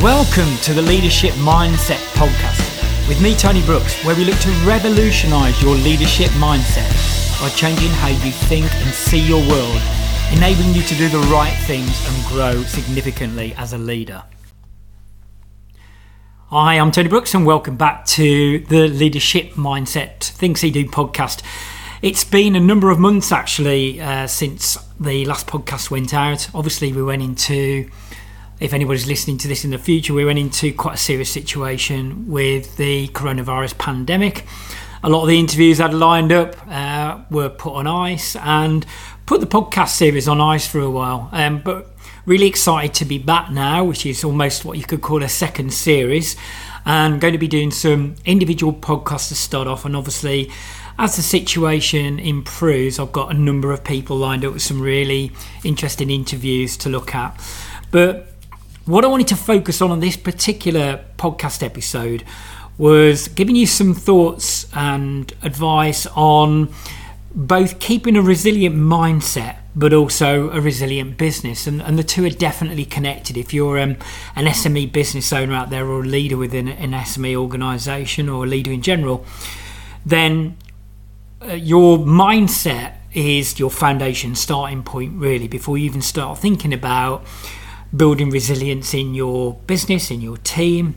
Welcome to the Leadership Mindset Podcast with me, Tony Brooks, where we look to revolutionize your leadership mindset by changing how you think and see your world, enabling you to do the right things and grow significantly as a leader. Hi, I'm Tony Brooks, and welcome back to the Leadership Mindset Think See Do podcast. It's been a number of months actually uh, since the last podcast went out. Obviously, we went into if anybody's listening to this in the future, we went into quite a serious situation with the coronavirus pandemic. A lot of the interviews I'd lined up uh, were put on ice and put the podcast series on ice for a while. Um, but really excited to be back now, which is almost what you could call a second series. And going to be doing some individual podcasts to start off, and obviously as the situation improves, I've got a number of people lined up with some really interesting interviews to look at. But what I wanted to focus on on this particular podcast episode was giving you some thoughts and advice on both keeping a resilient mindset but also a resilient business. And, and the two are definitely connected. If you're um, an sme business owner out there or a leader within an sme organization or a leader in general then uh, your mindset is your foundation starting point really before you even start thinking about building resilience in your business, in your team,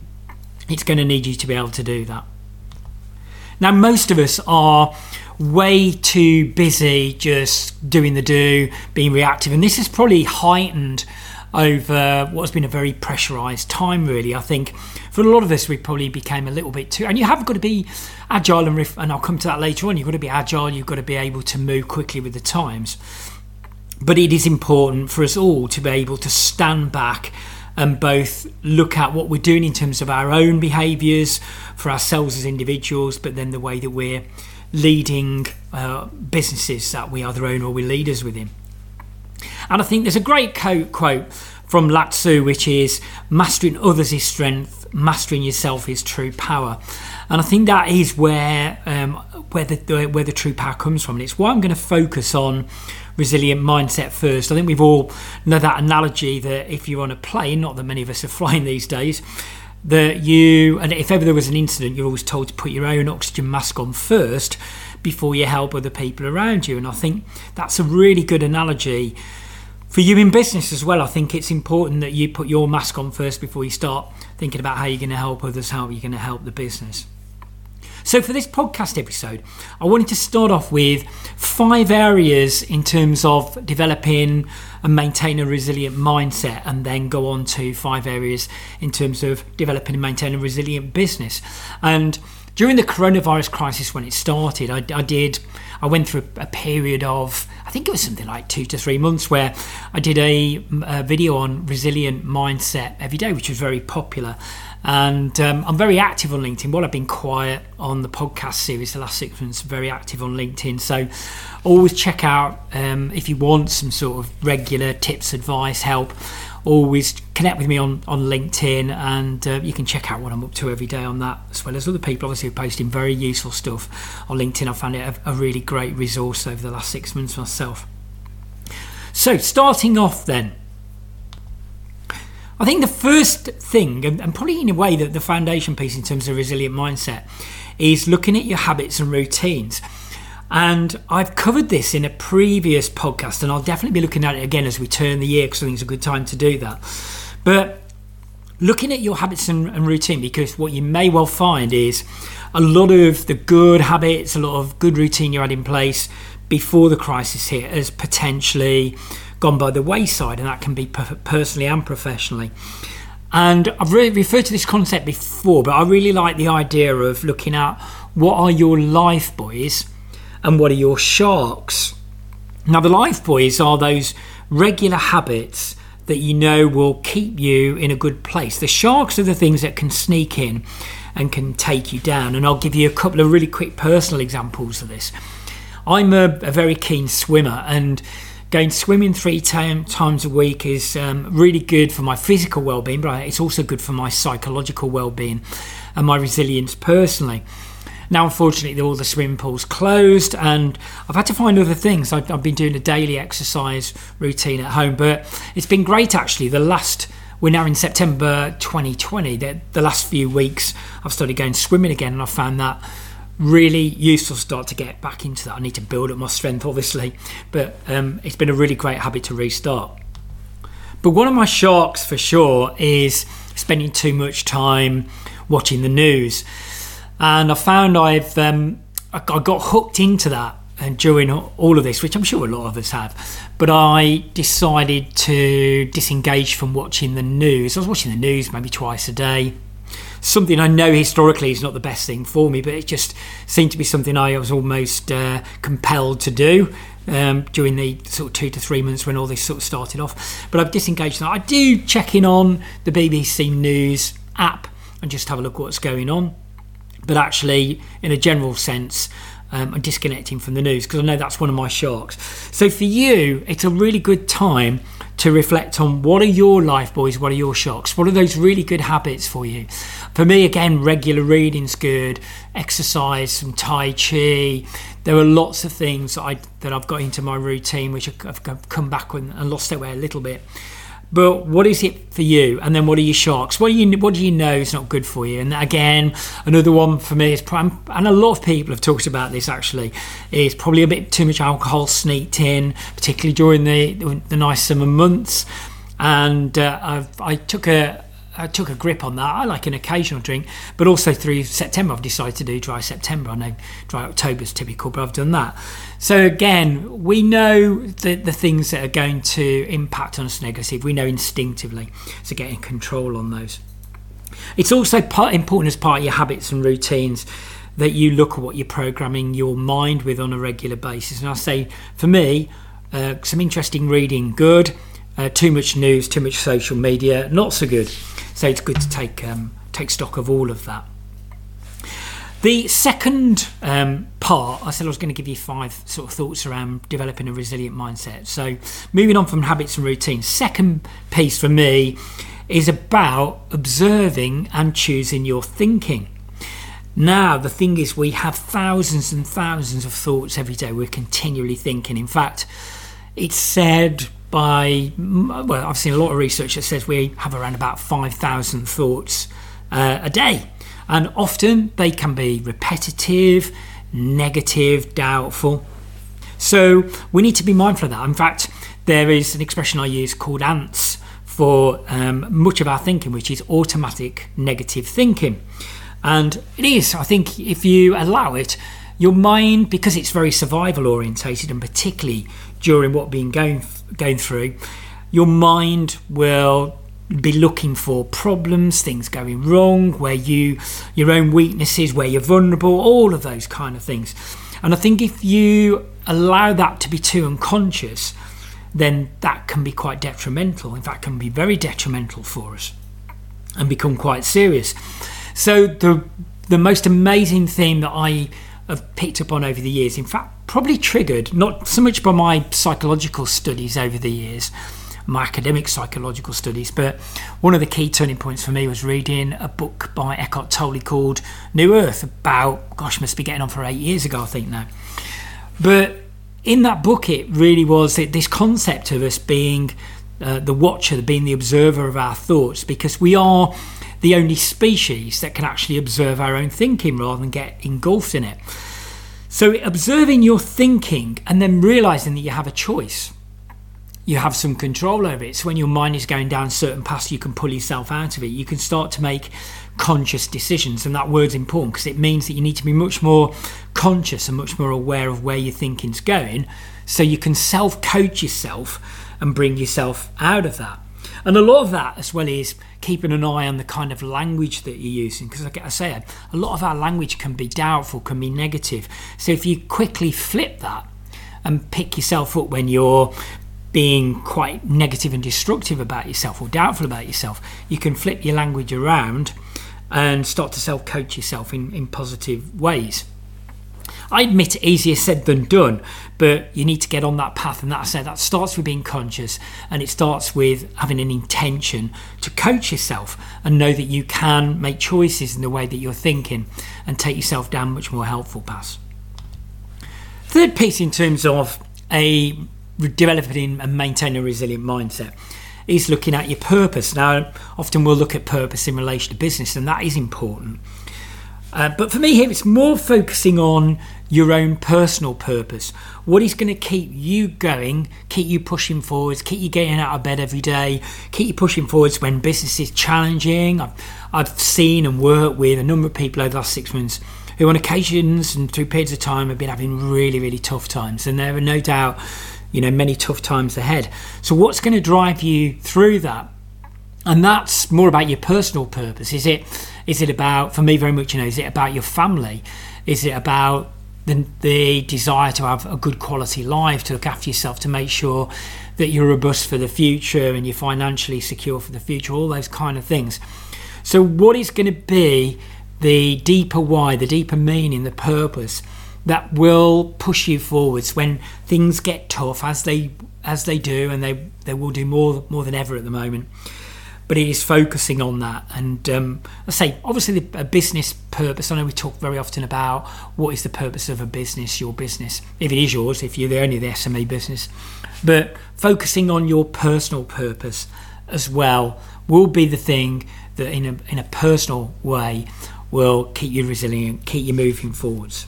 it's going to need you to be able to do that. Now, most of us are way too busy just doing the do, being reactive, and this is probably heightened over what's been a very pressurized time, really. I think for a lot of us, we probably became a little bit too, and you have got to be agile and, ref- and I'll come to that later on. You've got to be agile, you've got to be able to move quickly with the times. But it is important for us all to be able to stand back and both look at what we're doing in terms of our own behaviours for ourselves as individuals, but then the way that we're leading uh, businesses that we are their own or we're leaders within. And I think there's a great quote from Lao Tzu, which is mastering others is strength, mastering yourself is true power. And I think that is where um, where the where the true power comes from. And it's why I'm going to focus on resilient mindset first. I think we've all know that analogy that if you're on a plane, not that many of us are flying these days, that you and if ever there was an incident, you're always told to put your own oxygen mask on first before you help other people around you. And I think that's a really good analogy for you in business as well. I think it's important that you put your mask on first before you start thinking about how you're going to help others, how you're going to help the business. So, for this podcast episode, I wanted to start off with five areas in terms of developing and maintain a resilient mindset, and then go on to five areas in terms of developing and maintaining a resilient business. And during the coronavirus crisis, when it started, I, I did, I went through a, a, period of, I think it was something like two to three months, where I did a, a video on resilient mindset every day, which was very popular. And um, I'm very active on LinkedIn. While I've been quiet on the podcast series the last six months, very active on LinkedIn. So always check out um, if you want some sort of regular tips, advice, help. Always connect with me on, on LinkedIn and uh, you can check out what I'm up to every day on that, as well as other people obviously posting very useful stuff on LinkedIn. I found it a, a really great resource over the last six months myself. So, starting off then, I think the first thing, and probably in a way that the foundation piece in terms of resilient mindset, is looking at your habits and routines. And I've covered this in a previous podcast, and I'll definitely be looking at it again as we turn the year because I think it's a good time to do that. But looking at your habits and, and, routine, because what you may well find is a lot of the good habits, a lot of good routine you had in place before the crisis hit has potentially gone by the wayside, and that can be personally and professionally. And I've really referred to this concept before, but I really like the idea of looking at what are your life buoys and what are your sharks. Now, the life buoys are those regular habits that you know will keep you in a good place. The sharks are the things that can sneak in and can take you down. And I'll give you a couple of really quick personal examples of this. I'm a, a very keen swimmer, and going swimming three times a week is um, really good for my physical well-being but it's also good for my psychological well-being and my resilience personally Now, unfortunately, all the swimming pools closed, and I've had to find other things. I've, I've been doing a daily exercise routine at home, but it's been great actually. The last we're now in September 2020. The, the last few weeks, I've started going swimming again, and I found that really useful start to get back into that. I need to build up my strength, obviously, but um, it's been a really great habit to restart. But one of my sharks for sure is spending too much time watching the news, and I found I've um, I got hooked into that and during all of this, which I'm sure a lot of us have, but I decided to disengage from watching the news. I was watching the news maybe twice a day. Something I know historically is not the best thing for me, but it just seemed to be something I was almost uh, compelled to do um, during the sort of two to three months when all this sort of started off. But I've disengaged that. I do check in on the BBC News app and just have a look what's going on. But actually, in a general sense, um, and disconnecting from the news because I know that's one of my sharks. So for you, it's a really good time to reflect on what are your life buoys, what are your sharks, what are those really good habits for you. For me, again, regular reading's good, exercise, some Tai Chi. There are lots of things that I that I've got into my routine, which I've come back and lost their way a little bit. But what is it for you? And then what are your sharks? What do you what do you know is not good for you? And again, another one for me is and a lot of people have talked about this actually is probably a bit too much alcohol sneaked in, particularly during the the nice summer months. And uh, i took a I took a grip on that. I like an occasional drink, but also through September, I've decided to do dry September. I know dry October is typical, but I've done that. So again, we know the, the things that are going to impact on us negative. We know instinctively. So getting control on those. It's also part, important as part of your habits and routines that you look at what you're programming your mind with on a regular basis. And I say, for me, uh, some interesting reading, good. Uh, too much news, too much social media, not so good. So it's good to take um, take stock of all of that. The second um, part, I said I was going to give you five sort of thoughts around developing a resilient mindset. So, moving on from habits and routines, second piece for me is about observing and choosing your thinking. Now, the thing is, we have thousands and thousands of thoughts every day. We're continually thinking. In fact, it's said by, well, I've seen a lot of research that says we have around about 5,000 thoughts uh, a day. And often they can be repetitive, negative, doubtful. So we need to be mindful of that. In fact, there is an expression I use called ants for um, much of our thinking, which is automatic negative thinking. And it is, I think, if you allow it, your mind, because it's very survival orientated, and particularly during what being going going through, your mind will be looking for problems, things going wrong, where you your own weaknesses, where you're vulnerable, all of those kind of things. And I think if you allow that to be too unconscious, then that can be quite detrimental. In fact, can be very detrimental for us and become quite serious. So the the most amazing thing that I have picked up on over the years, in fact, probably triggered not so much by my psychological studies over the years, my academic psychological studies, but one of the key turning points for me was reading a book by Eckhart Tolle called New Earth about, gosh, must be getting on for eight years ago, I think now. But in that book, it really was this concept of us being uh, the watcher, being the observer of our thoughts, because we are the only species that can actually observe our own thinking rather than get engulfed in it. So, observing your thinking and then realizing that you have a choice, you have some control over it. So, when your mind is going down certain paths, you can pull yourself out of it. You can start to make conscious decisions. And that word's important because it means that you need to be much more conscious and much more aware of where your thinking's going so you can self coach yourself and bring yourself out of that. And a lot of that, as well, is keeping an eye on the kind of language that you're using. Because, like I say, a lot of our language can be doubtful, can be negative. So, if you quickly flip that and pick yourself up when you're being quite negative and destructive about yourself or doubtful about yourself, you can flip your language around and start to self coach yourself in, in positive ways. I admit easier said than done, but you need to get on that path. And that I said that starts with being conscious and it starts with having an intention to coach yourself and know that you can make choices in the way that you're thinking and take yourself down much more helpful paths. Third piece in terms of a developing and maintaining a resilient mindset is looking at your purpose. Now, often we'll look at purpose in relation to business, and that is important. Uh, but for me here, it's more focusing on your own personal purpose. What is going to keep you going, keep you pushing forwards, keep you getting out of bed every day, keep you pushing forwards when business is challenging. I've, I've seen and worked with a number of people over the last six months who, on occasions and through periods of time, have been having really, really tough times. And there are no doubt, you know, many tough times ahead. So, what's going to drive you through that? And that's more about your personal purpose. Is it? Is it about, for me, very much, you know, is it about your family? Is it about the, the desire to have a good quality life, to look after yourself, to make sure that you're robust for the future and you're financially secure for the future, all those kind of things. So, what is going to be the deeper why, the deeper meaning, the purpose that will push you forwards when things get tough, as they as they do, and they they will do more more than ever at the moment but it is focusing on that. And um, I say, obviously, the, a business purpose. I know we talk very often about what is the purpose of a business, your business, if it is yours, if you're the only the SME business, but focusing on your personal purpose as well will be the thing that, in a in a personal way, will keep you resilient, keep you moving forwards.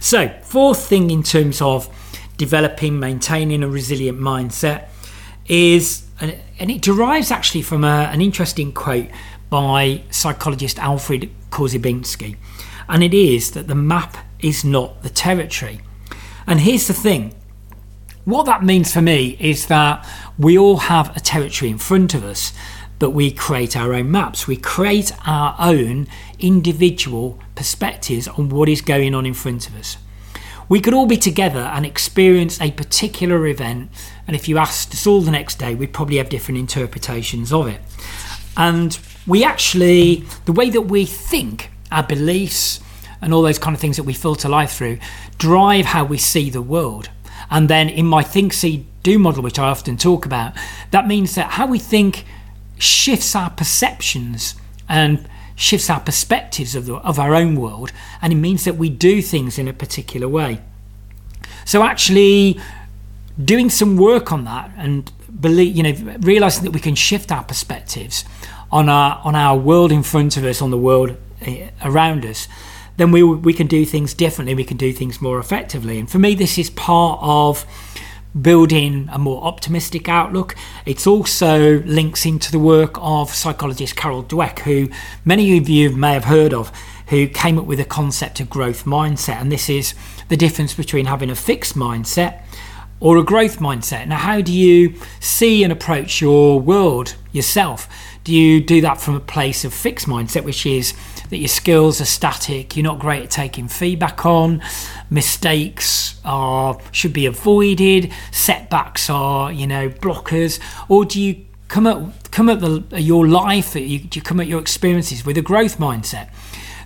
So, fourth thing in terms of developing, maintaining a resilient mindset is and, and it derives actually from a, an interesting quote by psychologist Alfred Korzybinski, and it is that the map is not the territory. And here's the thing what that means for me is that we all have a territory in front of us, but we create our own maps. We create our own individual perspectives on what is going on in front of us. We could all be together and experience a particular event, and if you asked us all the next day, we'd probably have different interpretations of it. And we actually, the way that we think, our beliefs, and all those kind of things that we filter life through, drive how we see the world. And then in my Think, See, Do model, which I often talk about, that means that how we think shifts our perceptions and shifts our perspectives of, the, of our own world, and it means that we do things in a particular way. So, actually, doing some work on that and believe, you know, realizing that we can shift our perspectives on our on our world in front of us, on the world eh, around us, then we we can do things differently. We can do things more effectively. And for me, this is part of building a more optimistic outlook. It's also links into the work of psychologist Carol Dweck, who many of you may have heard of, who came up with a concept of growth mindset. And this is the difference between having a fixed mindset or a growth mindset. Now, how do you see and approach your world yourself? Do you do that from a place of fixed mindset, which is that your skills are static, you're not great at taking feedback on, mistakes are should be avoided, setbacks are, you know, blockers, or do you come at come at the, your life, you, do you come at your experiences with a growth mindset?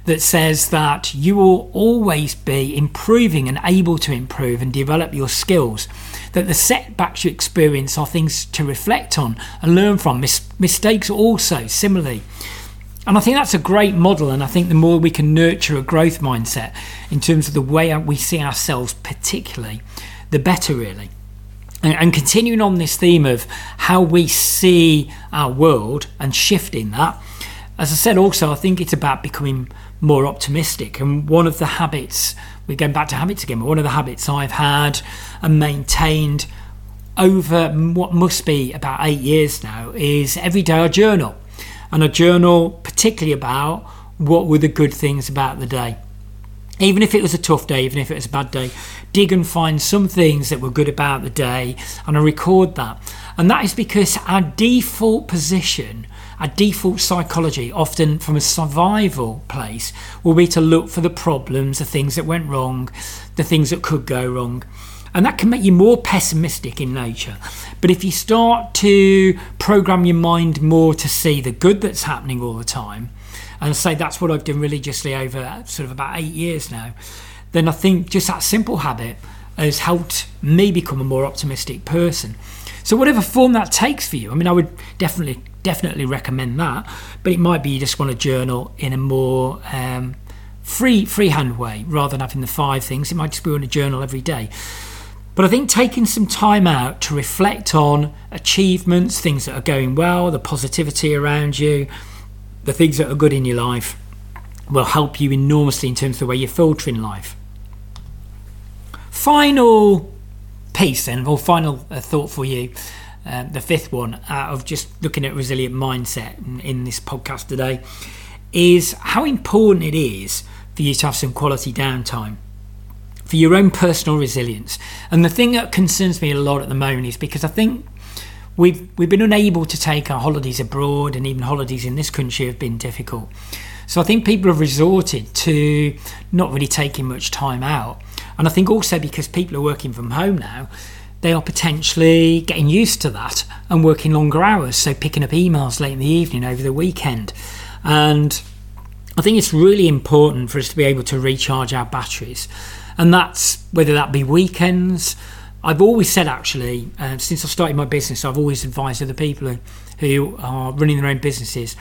That says that you will always be improving and able to improve and develop your skills that the setbacks you experience are things to reflect on and learn from. Mis- mistakes also, similarly. And I think that's a great model. And I think the more we can nurture a growth mindset in terms of the way we see ourselves, particularly, the better, really. And, and continuing on this theme of how we see our world and shifting that, as I said, also, I think it's about becoming more optimistic. And one of the habits we're going back to habits again, but one of the habits I've had and maintained over what must be about eight years now is every day I journal. And I journal particularly about what were the good things about the day. Even if it was a tough day, even if it was a bad day, dig and find some things that were good about the day and I record that. And that is because our default position our default psychology, often from a survival place, will be to look for the problems, the things that went wrong, the things that could go wrong. And that can make you more pessimistic in nature. But if you start to program your mind more to see the good that's happening all the time, and say that's what I've done religiously over sort of about eight years now, then I think just that simple habit has helped me become a more optimistic person. So whatever form that takes for you, I mean, I would definitely definitely recommend that. But it might be you just want to journal in a more um, free freehand way rather than having the five things. It might just be on a journal every day. But I think taking some time out to reflect on achievements, things that are going well, the positivity around you, the things that are good in your life will help you enormously in terms of the way you're filtering life. Final piece, then, or final uh, thought for you, uh, the fifth one out of just looking at resilient mindset in, in this podcast today, is how important it is for you to have some quality downtime for your own personal resilience. And the thing that concerns me a lot at the moment is because I think we've we've been unable to take our holidays abroad and even holidays in this country have been difficult. So I think people have resorted to not really taking much time out. And I think also because people are working from home now, they are potentially getting used to that and working longer hours, so picking up emails late in the evening over the weekend. And I think it's really important for us to be able to recharge our batteries and that's whether that be weekends. I've always said actually, uh, since I started my business, I've always advised other people who, who are running their own businesses,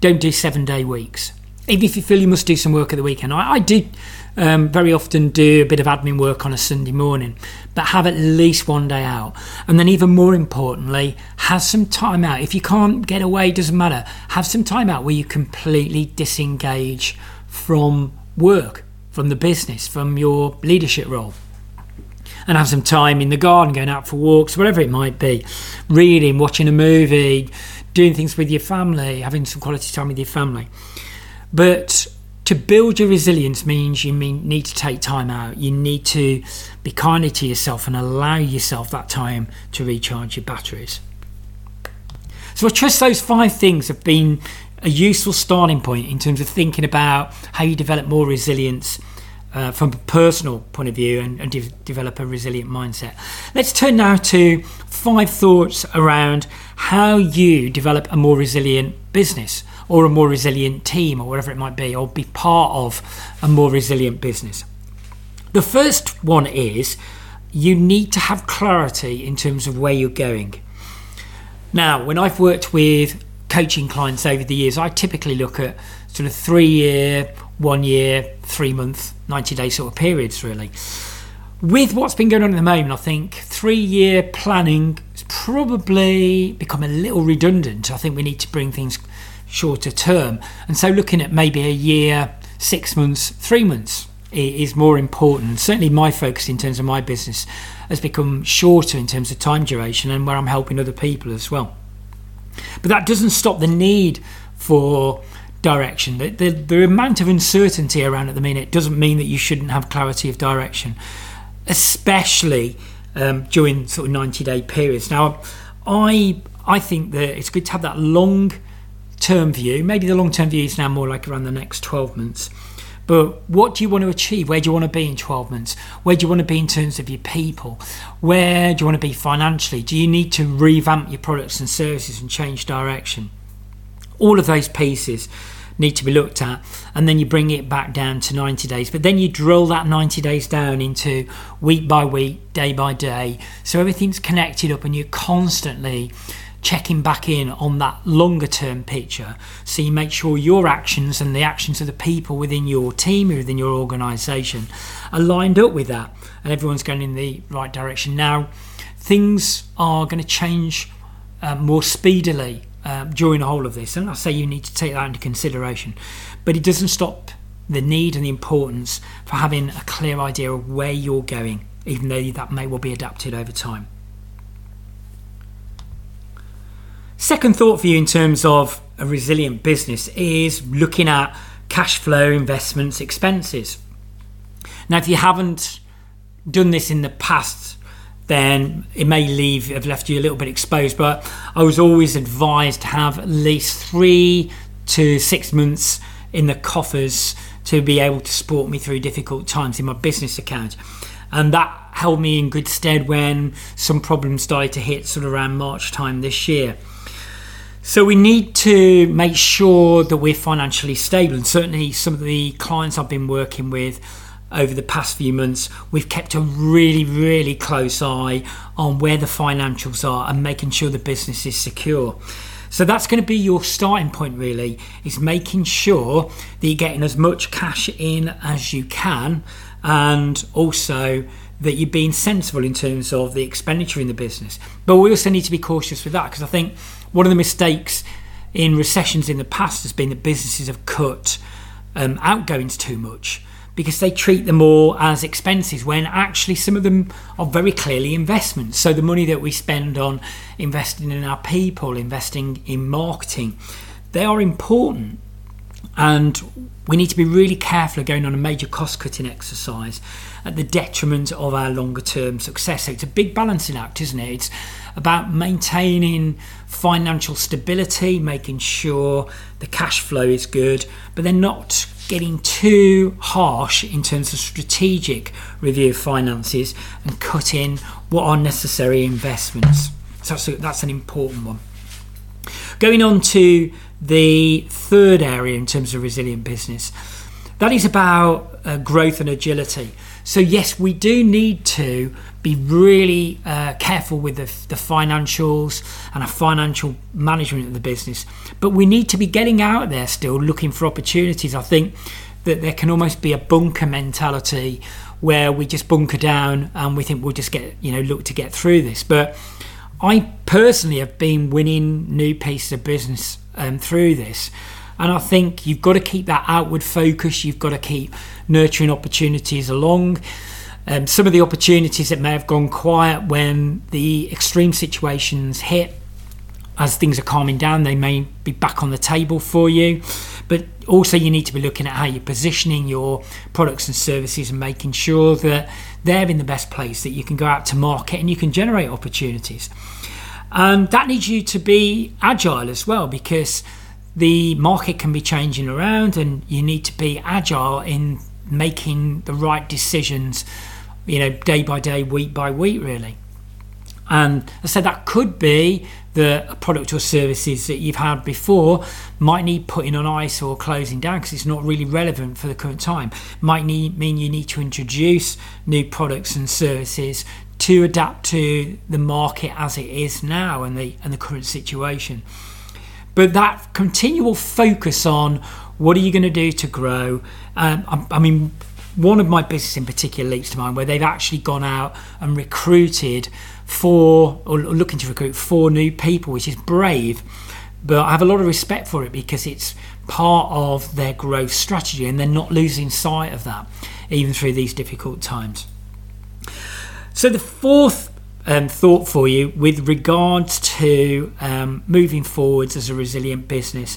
don't do seven day weeks. Even if you feel you must do some work at the weekend, I, I do um, very often do a bit of admin work on a Sunday morning, but have at least one day out. And then, even more importantly, have some time out. If you can't get away, doesn't matter. Have some time out where you completely disengage from work from the business, from your leadership role. And have some time in the garden, going out for walks, whatever it might be, reading, watching a movie, doing things with your family, having some quality time with your family. But to build your resilience means you mean, need to take time out. You need to be kinder to yourself and allow yourself that time to recharge your batteries. So I trust those five things have been a useful starting point in terms of thinking about how you develop more resilience uh, from a personal point of view and, and de- develop a resilient mindset. Let's turn now to five thoughts around how you develop a more resilient business or a more resilient team or whatever it might be, or be part of a more resilient business. The first one is you need to have clarity in terms of where you're going. Now, when I've worked with coaching clients over the years, I typically look at sort of three year, one year, three month, 90 day sort of periods, really. With what's been going on at the moment, I think three year planning has probably become a little redundant. I think we need to bring things shorter term. And so looking at maybe a year, six months, three months is more important. Certainly, my focus in terms of my business has become shorter in terms of time duration and where I'm helping other people as well. But that doesn't stop the need for direction. The, the, the, amount of uncertainty around at the minute doesn't mean that you shouldn't have clarity of direction, especially um, during sort of 90 day periods. Now, I I think that it's good to have that long term view. Maybe the long term view is now more like around the next 12 months. But what do you want to achieve? Where do you want to be in 12 months? Where do you want to be in terms of your people? Where do you want to be financially? Do you need to revamp your products and services and change direction? All of those pieces need to be looked at and then you bring it back down to 90 days but then you drill that 90 days down into week by week day by day so everything's connected up and you're constantly checking back in on that longer term picture. So you make sure your actions and the actions of the people within your team within your organization are lined up with that. And everyone's going in the right direction. Now things are going to change uh, more speedily uh, during the whole of this. And i say you need to take that into consideration. But it doesn't stop the need and the importance for having a clear idea of where you're going even though that may well be adapted over time Second thought for you in terms of a resilient business is looking at cash flow, investments, expenses. Now, if you haven't done this in the past, then it may leave have left you a little bit exposed. But I was always advised to have at least three to six months in the coffers to be able to support me through difficult times in my business account. And that held me in good stead when some problems started to hit sort of around March time this year. So we need to make sure that we're financially stable, and certainly some of the clients I've been working with over the past few months, we've kept a really, really close eye on where the financials are and making sure the business is secure. So that's going to be your starting point, really, is making sure that you're getting as much cash in as you can and also that you're being sensible in terms of the expenditure in the business. But we also need to be cautious with that because I think one of the mistakes in recessions in the past has been that businesses have cut um, outgoings too much because they treat them all as expenses when actually some of them are very clearly investments. So the money that we spend on investing in our people, investing in marketing, they are important. And we need to be really careful of going on a major cost cutting exercise at the detriment of our longer term success. So it's a big balancing act, isn't it? It's about maintaining financial stability, making sure the cash flow is good, but they're not getting too harsh in terms of strategic review of finances and cutting what are necessary investments. So that's, a, that's an important one. Going on to the third area in terms of resilient business, that is about uh, growth and agility. So, yes, we do need to be really uh, careful with the, the financials and a financial management of the business. But we need to be getting out there still looking for opportunities. I think that there can almost be a bunker mentality where we just bunker down and we think we'll just get, you know, look to get through this. But I personally have been winning new pieces of business um, through this. And I think you've got to keep that outward focus. You've got to keep nurturing opportunities along. Um, some of the opportunities that may have gone quiet when the extreme situations hit, as things are calming down, they may be back on the table for you. But also, you need to be looking at how you're positioning your products and services and making sure that they're in the best place that you can go out to market and you can generate opportunities. And that needs you to be agile as well because the market can be changing around and you need to be agile in making the right decisions you know, day by day, week by week, really. And I said that could be the product or services that you've had before might need putting on ice or closing down because it's not really relevant for the current time. Might need mean you need to introduce new products and services to adapt to the market as it is now and the and the current situation. But that continual focus on what are you going to do to grow? Um, I, I mean, one of my businesses in particular leaps to mind where they've actually gone out and recruited four or looking to recruit four new people, which is brave. But I have a lot of respect for it because it's part of their growth strategy and they're not losing sight of that even through these difficult times. So, the fourth um, thought for you with regards to um, moving forwards as a resilient business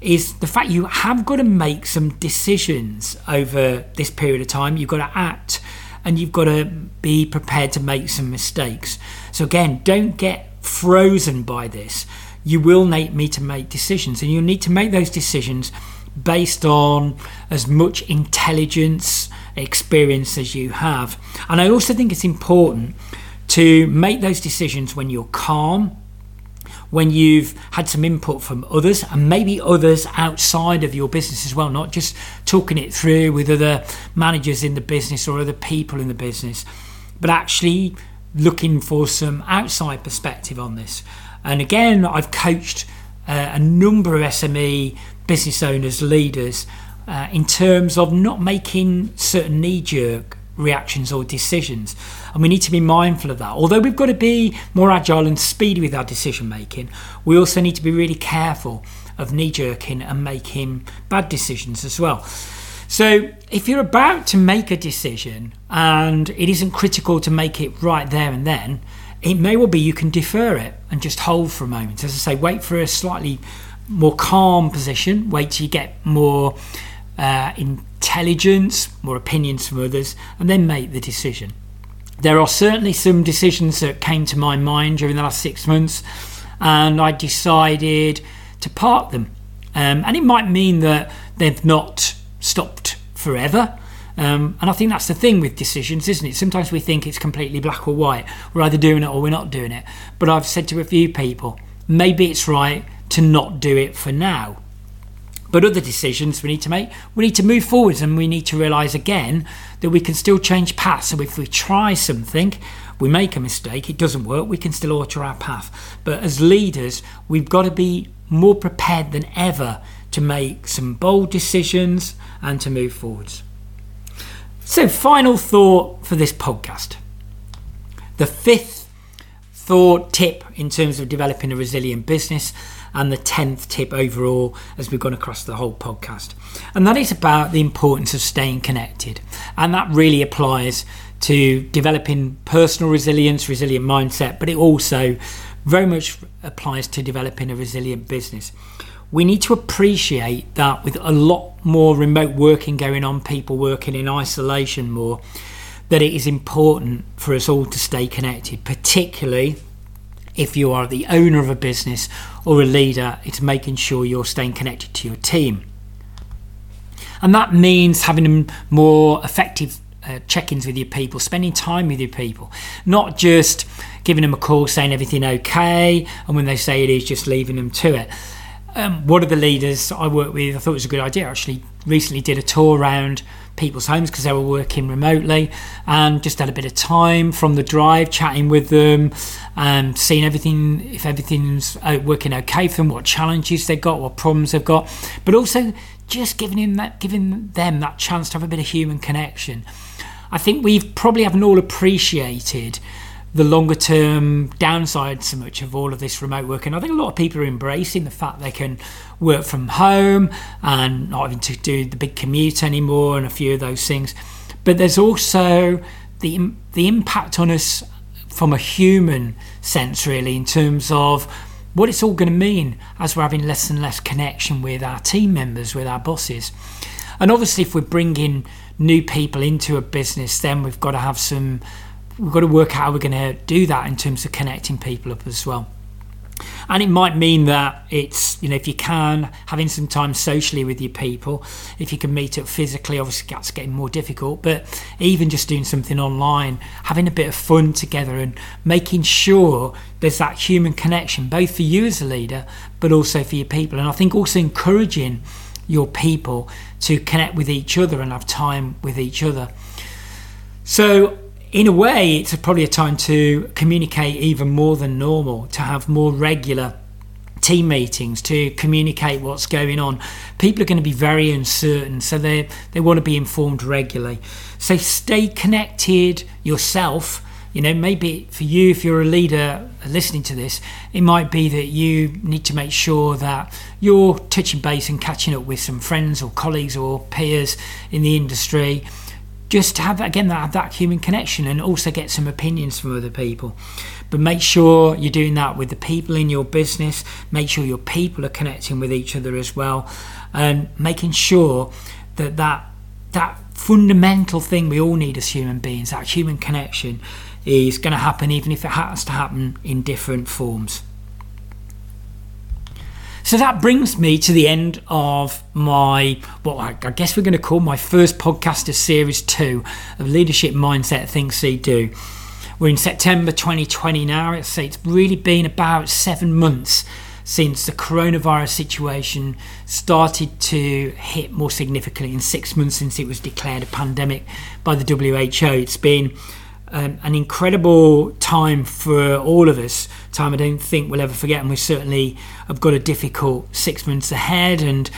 is the fact you have got to make some decisions over this period of time. You've got to act and you've got to be prepared to make some mistakes. So, again, don't get frozen by this. You will need me to make decisions, and you'll need to make those decisions based on as much intelligence, experience as you have. And I also think it's important to make those decisions when you're calm when you've had some input from others and maybe others outside of your business as well, not just talking it through with other managers in the business or other people in the business, but actually looking for some outside perspective on this. And again, I've coached uh, a number of SME business owners, leaders, uh, in terms of not making certain knee jerk reactions or decisions. And we need to be mindful of that. Although we've got to be more agile and speedy with our decision making, we also need to be really careful of knee jerking and making bad decisions as well. So, if you're about to make a decision and it isn't critical to make it right there and then, it may well be you can defer it and just hold for a moment. As I say, wait for a slightly more calm position, wait till you get more uh, intelligence, more opinions from others, and then make the decision. There are certainly some decisions that came to my mind during the last six months, and I decided to park them. Um, and it might mean that they've not stopped forever. Um, and I think that's the thing with decisions, isn't it? Sometimes we think it's completely black or white. We're either doing it or we're not doing it. But I've said to a few people, maybe it's right to not do it for now. But other decisions we need to make, we need to move forwards and we need to realise again that we can still change paths. So if we try something, we make a mistake, it doesn't work, we can still alter our path. But as leaders, we've got to be more prepared than ever to make some bold decisions and to move forwards. So, final thought for this podcast. The fifth thought tip in terms of developing a resilient business and the 10th tip overall as we've gone across the whole podcast. And that is about the importance of staying connected. And that really applies to developing personal resilience, resilient mindset, but it also very much applies to developing a resilient business. We need to appreciate that with a lot more remote working going on, people working in isolation more, that it is important for us all to stay connected, particularly if you are the owner of a business or a leader, it's making sure you're staying connected to your team. And that means having more effective uh, check ins with your people, spending time with your people, not just giving them a call saying everything okay, and when they say it is, just leaving them to it. Um, one of the leaders I work with, I thought it was a good idea. Actually, recently did a tour around people's homes because they were working remotely and just had a bit of time from the drive chatting with them and seeing everything if everything's uh, working okay for them what challenges they've got what problems they've got but also just giving him that giving them that chance to have a bit of human connection. I think we've probably haven't all appreciated the longer term downside so much of all of this remote working. I think a lot of people are embracing the fact they can work from home and not having to do the big commute anymore and a few of those things. But there's also the the impact on us from a human sense, really, in terms of what it's all going to mean as we're having less and less connection with our team members, with our bosses. And obviously, if we're bringing new people into a business, then we've got to have some we've got to work out how we're going to do that in terms of connecting people up as well. And it might mean that it's, you know, if you can, having some time socially with your people, if you can meet up physically, obviously that's getting more difficult, but even just doing something online, having a bit of fun together and making sure there's that human connection, both for you as a leader, but also for your people. And I think also encouraging your people to connect with each other and have time with each other. So in a way, it's probably a time to communicate even more than normal, to have more regular team meetings to communicate what's going on. People are going to be very uncertain, so they they want to be informed regularly. So stay connected yourself. You know, maybe for you, if you're a leader listening to this, it might be that you need to make sure that you're touching base and catching up with some friends or colleagues or peers in the industry just to have again that that human connection and also get some opinions from other people. But make sure you're doing that with the people in your business. Make sure your people are connecting with each other as well. And making sure that that that fundamental thing we all need as human beings that human connection is going to happen even if it has to happen in different forms so that brings me to the end of my, what I guess we're going to call my first podcast of series two of Leadership Mindset Think See Do. We're in September 2020 now. It's, it's really been about seven months since the coronavirus situation started to hit more significantly in six months since it was declared a pandemic by the WHO. It's been um, an incredible time for all of us. Time I don't think we'll ever forget, and we certainly have got a difficult six months ahead. And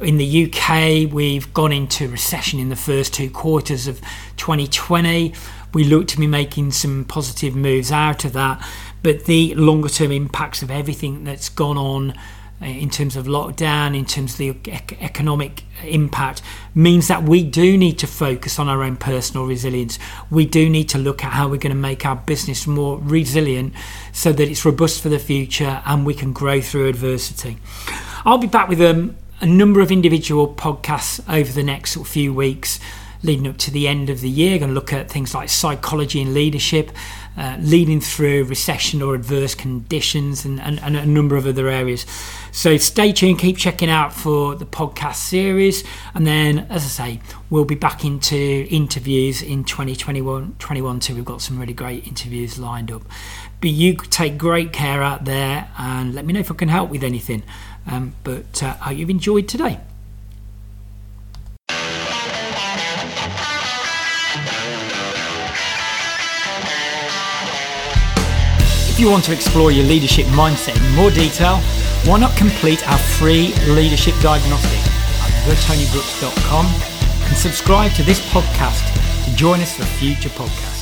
in the UK, we've gone into recession in the first two quarters of 2020. We look to be making some positive moves out of that, but the longer term impacts of everything that's gone on in terms of lockdown, in terms of the economic impact, means that we do need to focus on our own personal resilience. We do need to look at how we're going to make our business more resilient so that it's robust for the future and we can grow through adversity. I'll be back with um, a number of individual podcasts over the next few weeks leading up to the end of the year. Going to look at things like psychology and leadership, uh, leading through recession or adverse conditions and, and, and, a number of other areas. So stay tuned, keep checking out for the podcast series. And then, as I say, we'll be back into interviews in 2021 21 too. We've got some really great interviews lined up. But you take great care out there and let me know if I can help with anything. Um, but uh, I hope you've enjoyed today. You want to explore your leadership mindset in more detail, why not complete our free leadership diagnostic at thetonybrooks.com and subscribe to this podcast to join us for future podcasts.